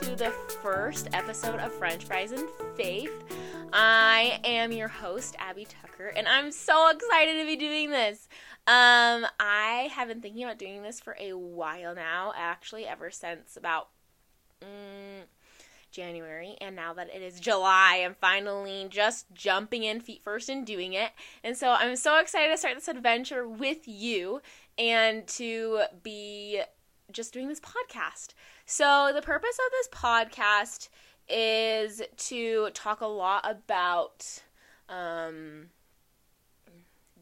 to the first episode of French Fries and Faith. I am your host, Abby Tucker, and I'm so excited to be doing this. Um, I have been thinking about doing this for a while now, actually, ever since about mm, January, and now that it is July, I'm finally just jumping in feet first and doing it. And so I'm so excited to start this adventure with you and to be just doing this podcast. So, the purpose of this podcast is to talk a lot about um,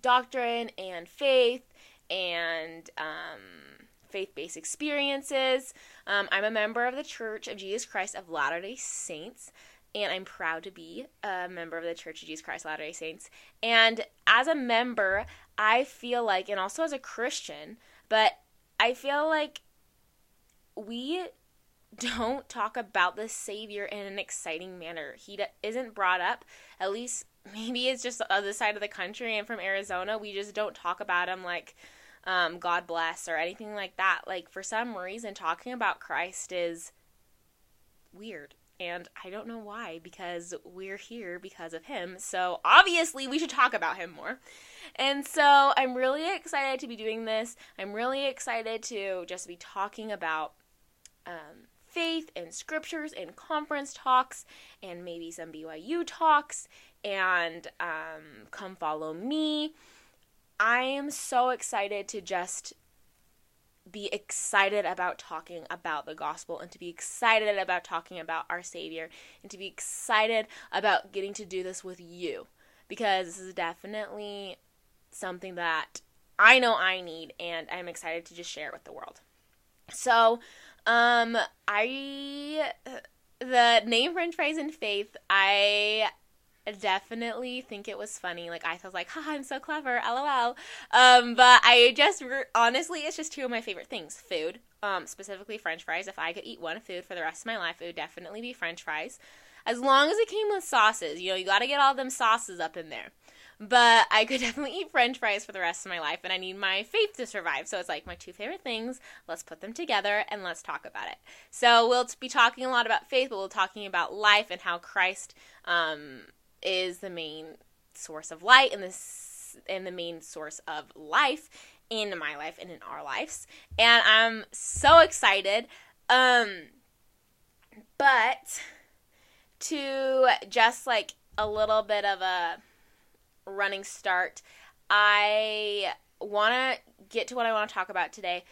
doctrine and faith and um, faith based experiences. Um, I'm a member of the Church of Jesus Christ of Latter day Saints. And I'm proud to be a member of the Church of Jesus Christ Latter day Saints. And as a member, I feel like, and also as a Christian, but I feel like we don't talk about the Savior in an exciting manner. He isn't brought up, at least maybe it's just the other side of the country and from Arizona. We just don't talk about him like um, God bless or anything like that. Like, for some reason, talking about Christ is weird. And I don't know why, because we're here because of him. So obviously, we should talk about him more. And so I'm really excited to be doing this. I'm really excited to just be talking about um, faith and scriptures and conference talks and maybe some BYU talks and um, come follow me. I am so excited to just be excited about talking about the gospel and to be excited about talking about our Savior and to be excited about getting to do this with you because this is definitely something that I know I need and I'm excited to just share it with the world. So, um, I the name French fries and faith. I definitely think it was funny. Like I was like, "Ha, I'm so clever." LOL. Um, but I just honestly, it's just two of my favorite things: food, um, specifically French fries. If I could eat one food for the rest of my life, it would definitely be French fries. As long as it came with sauces, you know, you got to get all them sauces up in there. But I could definitely eat french fries for the rest of my life, and I need my faith to survive. So it's like my two favorite things. Let's put them together and let's talk about it. So we'll be talking a lot about faith, but we'll be talking about life and how Christ um, is the main source of light and this and the main source of life in my life and in our lives. And I'm so excited. Um, but to just like a little bit of a running start. I want to get to what I want to talk about today,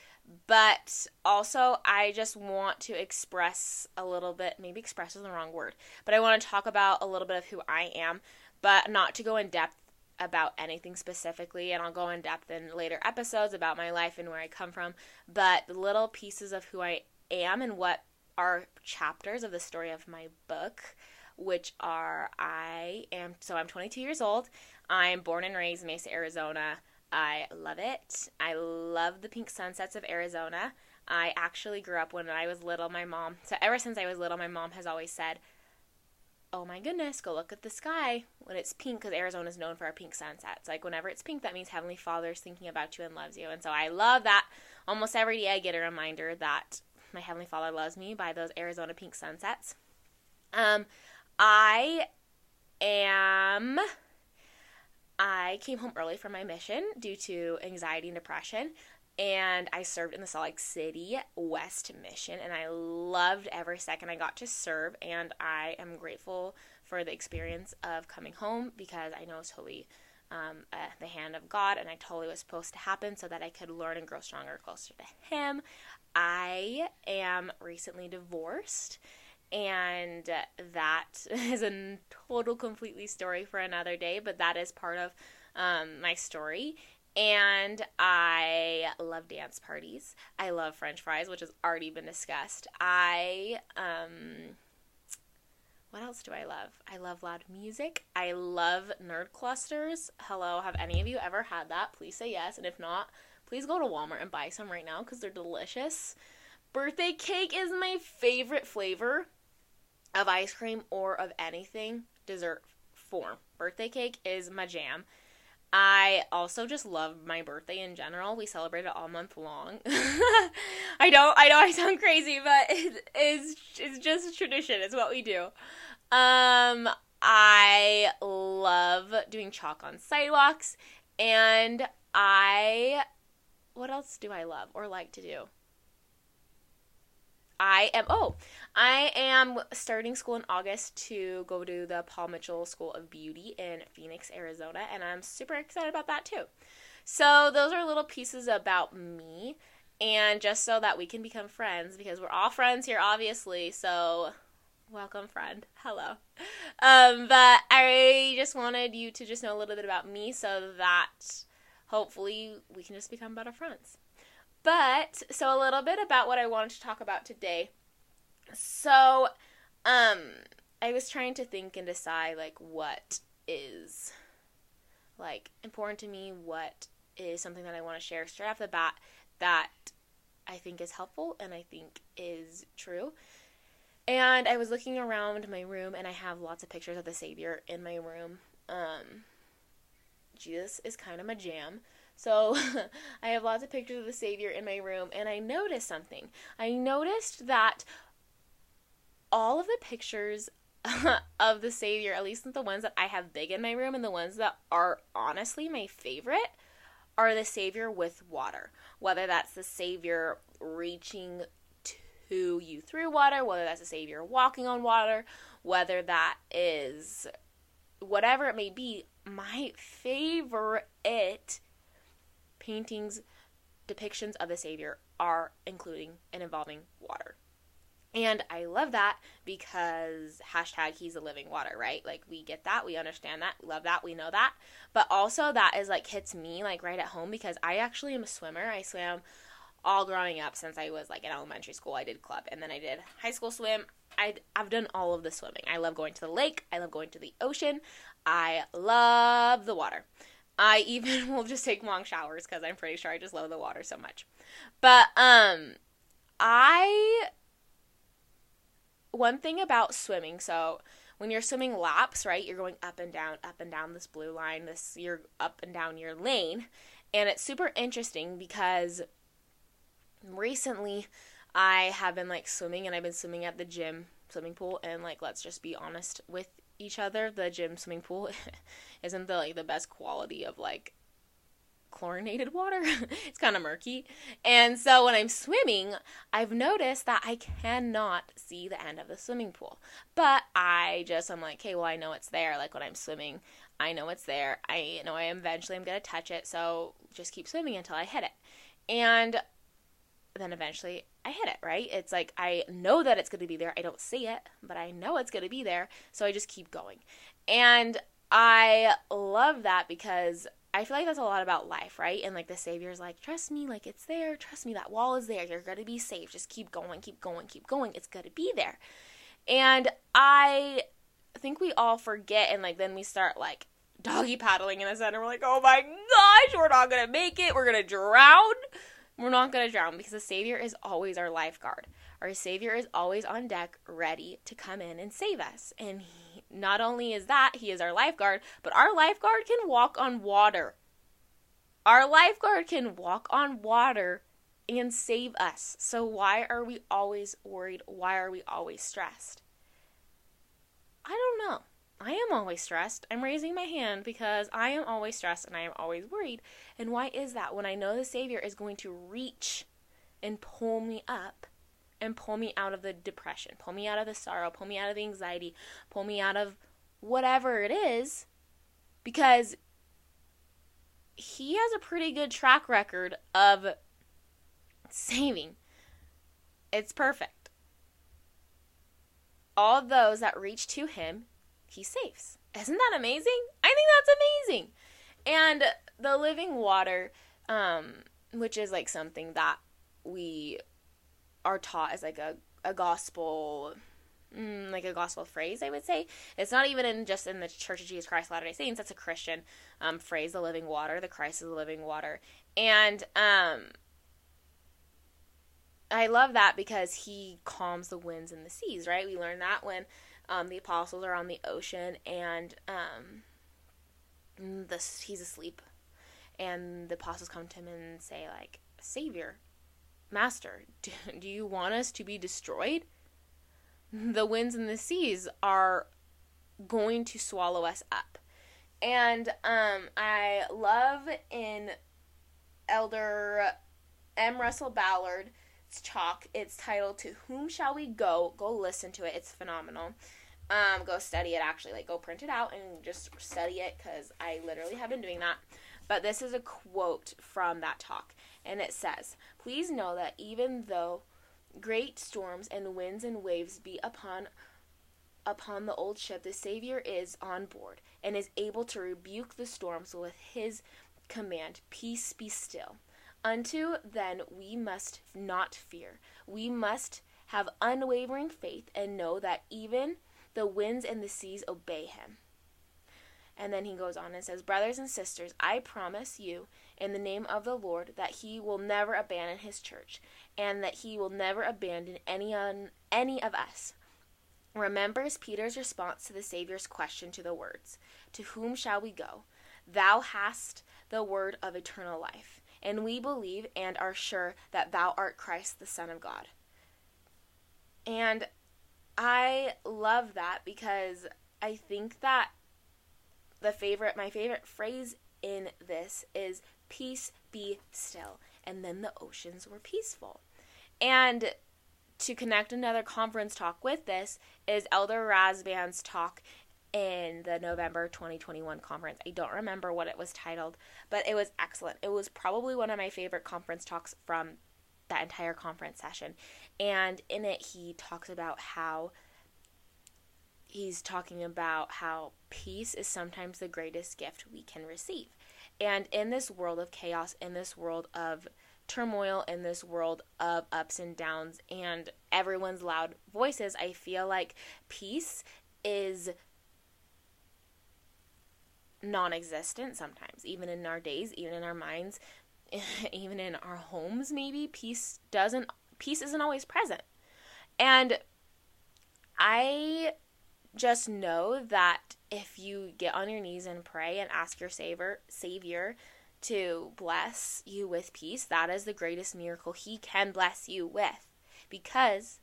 but also I just want to express a little bit, maybe express is the wrong word, but I want to talk about a little bit of who I am, but not to go in depth about anything specifically, and I'll go in depth in later episodes about my life and where I come from, but little pieces of who I am and what are chapters of the story of my book, which are I am so I'm 22 years old. I'm born and raised in Mesa, Arizona. I love it. I love the pink sunsets of Arizona. I actually grew up when I was little. My mom, so ever since I was little, my mom has always said, Oh my goodness, go look at the sky when it's pink because Arizona is known for our pink sunsets. Like, whenever it's pink, that means Heavenly Father is thinking about you and loves you. And so I love that. Almost every day, I get a reminder that my Heavenly Father loves me by those Arizona pink sunsets. Um, I am I came home early from my mission due to anxiety and depression. And I served in the Salt Lake City West mission, and I loved every second I got to serve. And I am grateful for the experience of coming home because I know it's totally um, uh, the hand of God, and I totally was supposed to happen so that I could learn and grow stronger, closer to Him. I am recently divorced, and that is a total completely story for another day but that is part of um, my story and i love dance parties i love french fries which has already been discussed i um what else do I love? I love loud music. I love nerd clusters. Hello, have any of you ever had that? Please say yes. And if not, please go to Walmart and buy some right now because they're delicious. Birthday cake is my favorite flavor of ice cream or of anything dessert form. Birthday cake is my jam. I also just love my birthday in general. We celebrate it all month long. I don't. I know I sound crazy, but it is. It's just tradition. It's what we do. Um, I love doing chalk on sidewalks, and I. What else do I love or like to do? I am. Oh, I am starting school in August to go to the Paul Mitchell School of Beauty in Phoenix, Arizona, and I'm super excited about that too. So, those are little pieces about me, and just so that we can become friends, because we're all friends here, obviously. So, welcome, friend. Hello. Um, but I just wanted you to just know a little bit about me so that hopefully we can just become better friends. But, so a little bit about what I wanted to talk about today. So, um, I was trying to think and decide, like, what is, like, important to me, what is something that I want to share straight off the bat that I think is helpful and I think is true. And I was looking around my room and I have lots of pictures of the Savior in my room. Um, Jesus is kind of my jam. So I have lots of pictures of the Savior in my room, and I noticed something. I noticed that all of the pictures of the Savior, at least the ones that I have big in my room, and the ones that are honestly my favorite, are the Savior with water. Whether that's the Savior reaching to you through water, whether that's the Savior walking on water, whether that is whatever it may be, my favorite paintings, depictions of the Savior are including and involving water. And I love that because hashtag he's a living water, right? Like we get that, we understand that, love that, we know that. But also that is like hits me like right at home because I actually am a swimmer. I swam all growing up since I was like in elementary school. I did club and then I did high school swim. I I've done all of the swimming. I love going to the lake. I love going to the ocean. I love the water. I even will just take long showers because I'm pretty sure I just love the water so much. But um, I one thing about swimming. So when you're swimming laps, right, you're going up and down, up and down this blue line. This you're up and down your lane, and it's super interesting because recently I have been like swimming, and I've been swimming at the gym swimming pool, and like let's just be honest with each other. The gym swimming pool isn't the like the best quality of like chlorinated water. it's kind of murky. And so when I'm swimming, I've noticed that I cannot see the end of the swimming pool. But I just I'm like, "Okay, well I know it's there like when I'm swimming. I know it's there. I know I eventually I'm going to touch it. So just keep swimming until I hit it." And then eventually I hit it, right? It's like I know that it's going to be there. I don't see it, but I know it's going to be there. So I just keep going. And I love that because I feel like that's a lot about life, right? And like the Savior's like, trust me, like it's there. Trust me, that wall is there. You're going to be safe. Just keep going, keep going, keep going. It's going to be there. And I think we all forget, and like then we start like doggy paddling in the center. We're like, oh my gosh, we're not going to make it. We're going to drown we're not going to drown because the Savior is always our lifeguard. Our Savior is always on deck, ready to come in and save us. And not only is that, He is our lifeguard, but our lifeguard can walk on water. Our lifeguard can walk on water and save us. So, why are we always worried? Why are we always stressed? I don't know. I am always stressed. I'm raising my hand because I am always stressed and I am always worried. And why is that? When I know the Savior is going to reach and pull me up and pull me out of the depression, pull me out of the sorrow, pull me out of the anxiety, pull me out of whatever it is, because He has a pretty good track record of saving. It's perfect. All those that reach to Him, he saves. Isn't that amazing? I think that's amazing. And the living water, um, which is like something that we are taught as like a, a gospel mm, like a gospel phrase, I would say. It's not even in just in the Church of Jesus Christ Latter Day Saints. That's a Christian um, phrase, the living water. The Christ is the living water, and um, I love that because He calms the winds and the seas. Right? We learn that when um, the apostles are on the ocean, and um, this he's asleep, and the apostles come to him and say like, "Savior, Master, do, you want us to be destroyed? The winds and the seas are going to swallow us up. And um, I love in Elder M. Russell Ballard's talk, it's titled To Whom Shall We Go? Go listen to it. It's phenomenal. Um, go study it actually. Like, go print it out and just study it because I literally have been doing that. But this is a quote from that talk. And it says, Please know that even though great storms and winds and waves be upon upon the old ship, the Savior is on board and is able to rebuke the storms with his command, Peace be still. Unto then we must not fear. We must have unwavering faith and know that even the winds and the seas obey him. And then he goes on and says, Brothers and sisters, I promise you in the name of the Lord that he will never abandon his church and that he will never abandon any, on, any of us. Remembers Peter's response to the Savior's question to the words, To whom shall we go? Thou hast the word of eternal life, and we believe and are sure that thou art Christ, the Son of God. And I love that because I think that the favorite my favorite phrase in this is peace be still. And then the oceans were peaceful. And to connect another conference talk with this is elder Rasband's talk in the november 2021 conference. I don't remember what it was titled but it was excellent. It was probably one of my favorite conference talks from that entire conference session. And in it he talks about how he's talking about how peace is sometimes the greatest gift we can receive. And in this world of chaos, in this world of turmoil, in this world of ups and downs, and everyone's loud voices, I feel like peace is non existent sometimes, even in our days, even in our minds, even in our homes, maybe. Peace doesn't, peace isn't always present. And I just know that if you get on your knees and pray and ask your savior savior to bless you with peace that is the greatest miracle he can bless you with. Because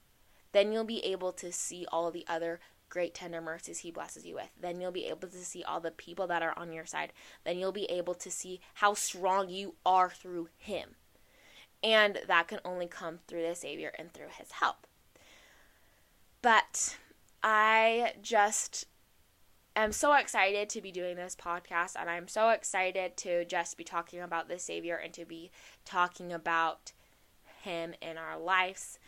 then you'll be able to see all the other great tender mercies he blesses you with. Then you'll be able to see all the people that are on your side. Then you'll be able to see how strong you are through him. And that can only come through the savior and through his help. But I just am so excited to be doing this podcast, and I'm so excited to just be talking about the Savior and to be talking about Him in our lives.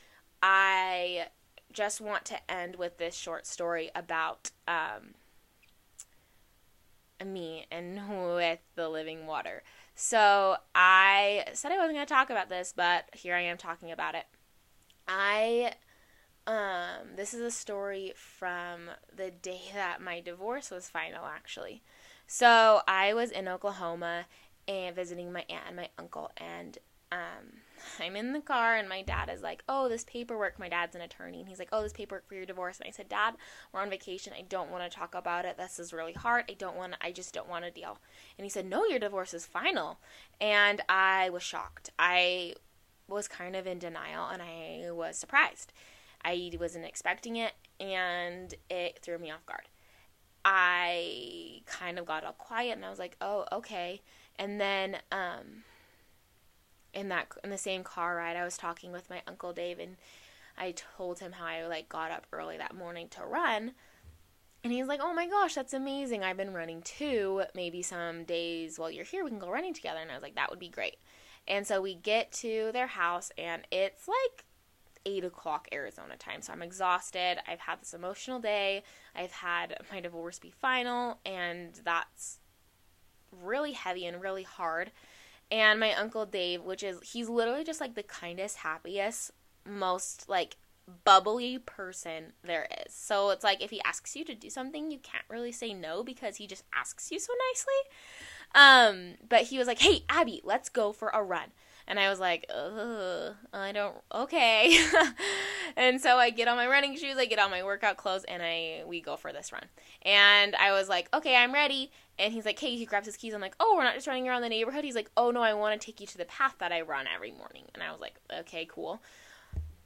I just want to end with this short story about um, me and with the living water. So I said I wasn't going to talk about this, but here I am talking about it. I um, this is a story from the day that my divorce was final, actually. So I was in Oklahoma and visiting my aunt and my uncle, and um, I'm in the car, and my dad is like, "Oh, this paperwork." My dad's an attorney, and he's like, "Oh, this paperwork for your divorce." And I said, "Dad, we're on vacation. I don't want to talk about it. This is really hard. I don't want. I just don't want to deal." And he said, "No, your divorce is final," and I was shocked. I was kind of in denial, and I was surprised. I wasn't expecting it, and it threw me off guard. I kind of got all quiet, and I was like, "Oh, okay." And then, um, in that in the same car ride, I was talking with my uncle Dave, and I told him how I like got up early that morning to run. And he's like, "Oh my gosh, that's amazing! I've been running too. Maybe some days while you're here, we can go running together." And I was like, "That would be great." And so we get to their house, and it's like 8 o'clock Arizona time. So I'm exhausted. I've had this emotional day. I've had my divorce be final, and that's really heavy and really hard. And my uncle Dave, which is, he's literally just like the kindest, happiest, most like bubbly person there is. So it's like if he asks you to do something, you can't really say no because he just asks you so nicely. Um, but he was like, "Hey, Abby, let's go for a run." And I was like, I don't, okay. and so I get on my running shoes, I get on my workout clothes, and I we go for this run. And I was like, okay, I'm ready. And he's like, hey, he grabs his keys. I'm like, oh, we're not just running around the neighborhood. He's like, oh, no, I want to take you to the path that I run every morning. And I was like, okay, cool.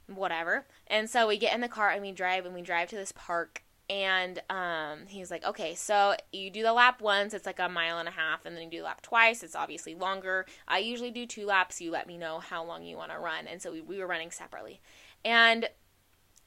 Whatever. And so we get in the car and we drive and we drive to this park and um, he's like, okay, so you do the lap once, it's like a mile and a half, and then you do the lap twice, it's obviously longer. I usually do two laps. You let me know how long you want to run. And so we, we were running separately. And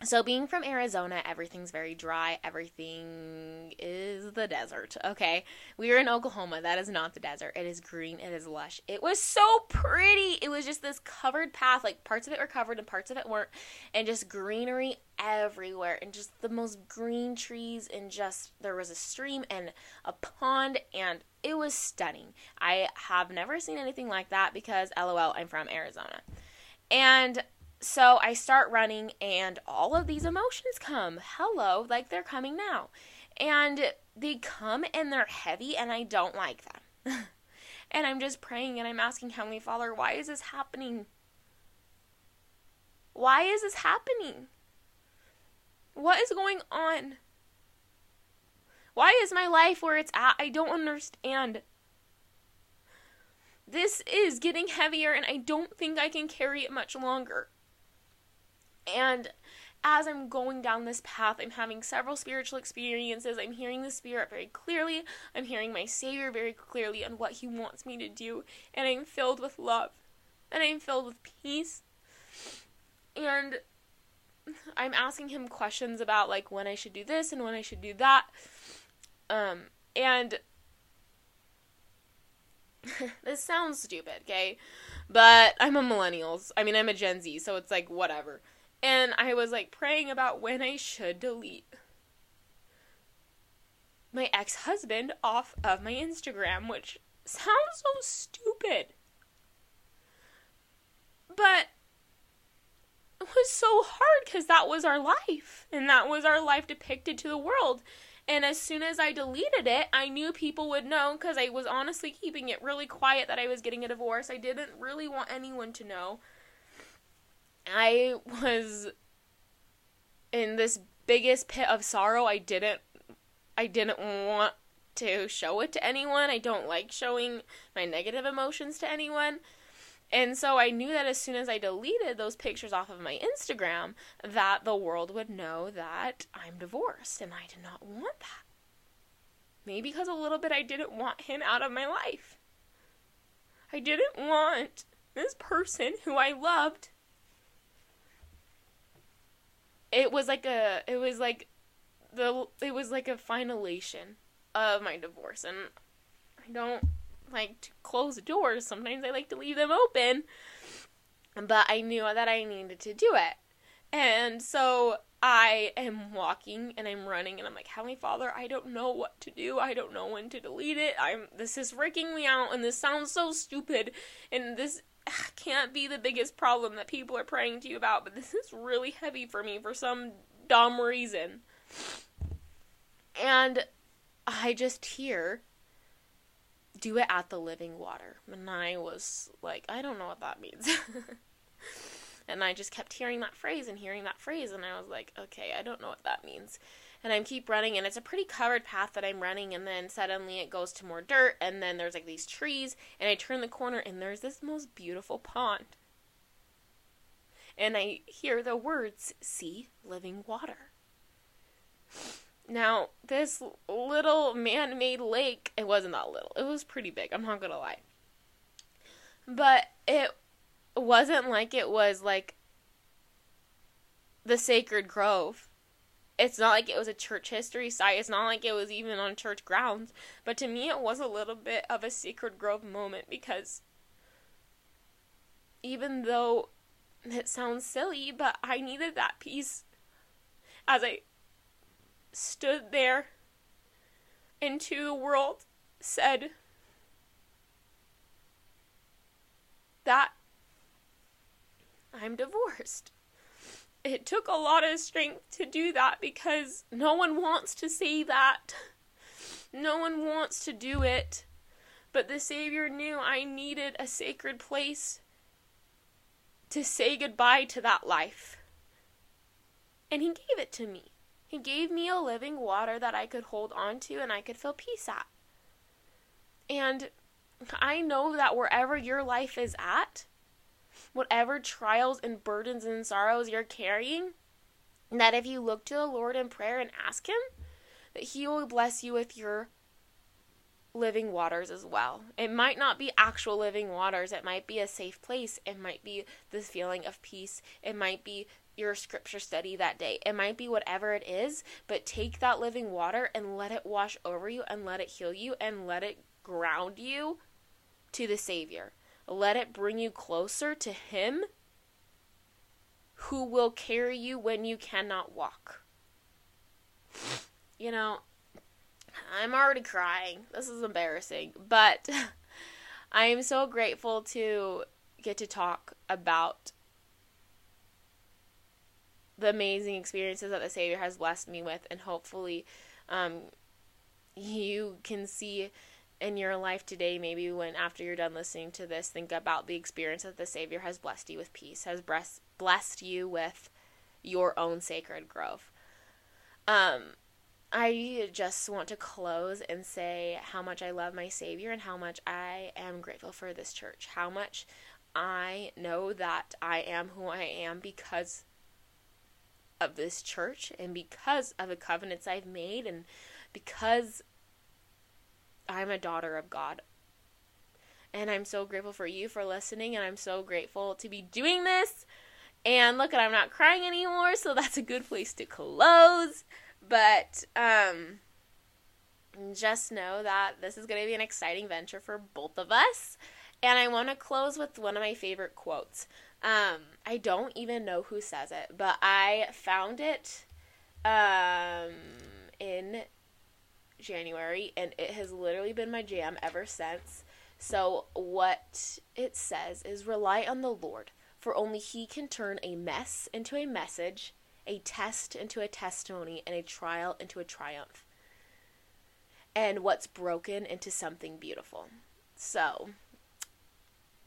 so being from Arizona, everything's very dry. Everything is the desert. Okay. We are in Oklahoma. That is not the desert. It is green. It is lush. It was so pretty. It was just this covered path. Like parts of it were covered and parts of it weren't. And just greenery everywhere. And just the most green trees. And just there was a stream and a pond. And it was stunning. I have never seen anything like that because, lol, I'm from Arizona. And so I start running, and all of these emotions come. Hello, like they're coming now. And they come and they're heavy, and I don't like them. and I'm just praying and I'm asking Heavenly Father, why is this happening? Why is this happening? What is going on? Why is my life where it's at? I don't understand. This is getting heavier, and I don't think I can carry it much longer. And as I'm going down this path, I'm having several spiritual experiences. I'm hearing the Spirit very clearly. I'm hearing my Savior very clearly on what He wants me to do. And I'm filled with love. And I'm filled with peace. And I'm asking Him questions about, like, when I should do this and when I should do that. Um, and this sounds stupid, okay? But I'm a millennials. I mean, I'm a Gen Z, so it's like, whatever and I was like praying about when I should delete my ex husband off of my Instagram, which sounds so stupid. But it was so hard because that was our life, and that was our life depicted to the world. And as soon as I deleted it, I knew people would know because I was honestly keeping it really quiet that I was getting a divorce. I didn't really want anyone to know. I was in this biggest pit of sorrow. I didn't I didn't want to show it to anyone. I don't like showing my negative emotions to anyone. And so I knew that as soon as I deleted those pictures off of my Instagram that the world would know that I'm divorced and I did not want that. Maybe because a little bit I didn't want him out of my life. I didn't want this person who I loved it was like a it was like the it was like a finalization of my divorce and I don't like to close doors. Sometimes I like to leave them open. But I knew that I needed to do it. And so I am walking and I'm running and I'm like, Heavenly Father, I don't know what to do. I don't know when to delete it. I'm this is freaking me out and this sounds so stupid and this ah, can't be the biggest problem that people are praying to you about, but this is really heavy for me for some dumb reason. And I just hear do it at the living water. And I was like, I don't know what that means. and I just kept hearing that phrase and hearing that phrase and I was like, okay, I don't know what that means and I keep running and it's a pretty covered path that I'm running and then suddenly it goes to more dirt and then there's like these trees and I turn the corner and there's this most beautiful pond. And I hear the words, see living water. Now, this little man made lake, it wasn't that little, it was pretty big, I'm not gonna lie. But it wasn't like it was like the sacred grove it's not like it was a church history site. It's not like it was even on church grounds. But to me, it was a little bit of a sacred grove moment because even though it sounds silly, but I needed that peace as I stood there into the world said that I'm divorced it took a lot of strength to do that because no one wants to say that. No one wants to do it. But the Savior knew I needed a sacred place to say goodbye to that life. And He gave it to me. He gave me a living water that I could hold on to and I could feel peace at. And I know that wherever your life is at, whatever trials and burdens and sorrows you're carrying, that if you look to the Lord in prayer and ask Him, that He will bless you with your living waters as well. It might not be actual living waters, it might be a safe place, it might be this feeling of peace, it might be your scripture study that day. It might be whatever it is, but take that living water and let it wash over you and let it heal you and let it ground you to the Savior. Let it bring you closer to Him who will carry you when you cannot walk. You know, I'm already crying. This is embarrassing, but I am so grateful to get to talk about the amazing experiences that the Savior has blessed me with, and hopefully, um, you can see in your life today, maybe when after you're done listening to this, think about the experience that the Savior has blessed you with peace, has blessed blessed you with your own sacred grove. Um, I just want to close and say how much I love my Savior and how much I am grateful for this church. How much I know that I am who I am because of this church and because of the covenants I've made and because I'm a daughter of God. And I'm so grateful for you for listening and I'm so grateful to be doing this. And look, I'm not crying anymore, so that's a good place to close. But um just know that this is going to be an exciting venture for both of us. And I want to close with one of my favorite quotes. Um, I don't even know who says it, but I found it um, in January, and it has literally been my jam ever since. So, what it says is rely on the Lord, for only He can turn a mess into a message, a test into a testimony, and a trial into a triumph, and what's broken into something beautiful. So,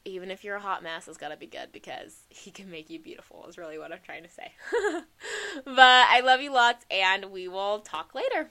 even if you're a hot mess, it's gotta be good because he can make you beautiful, is really what I'm trying to say. but I love you lots, and we will talk later.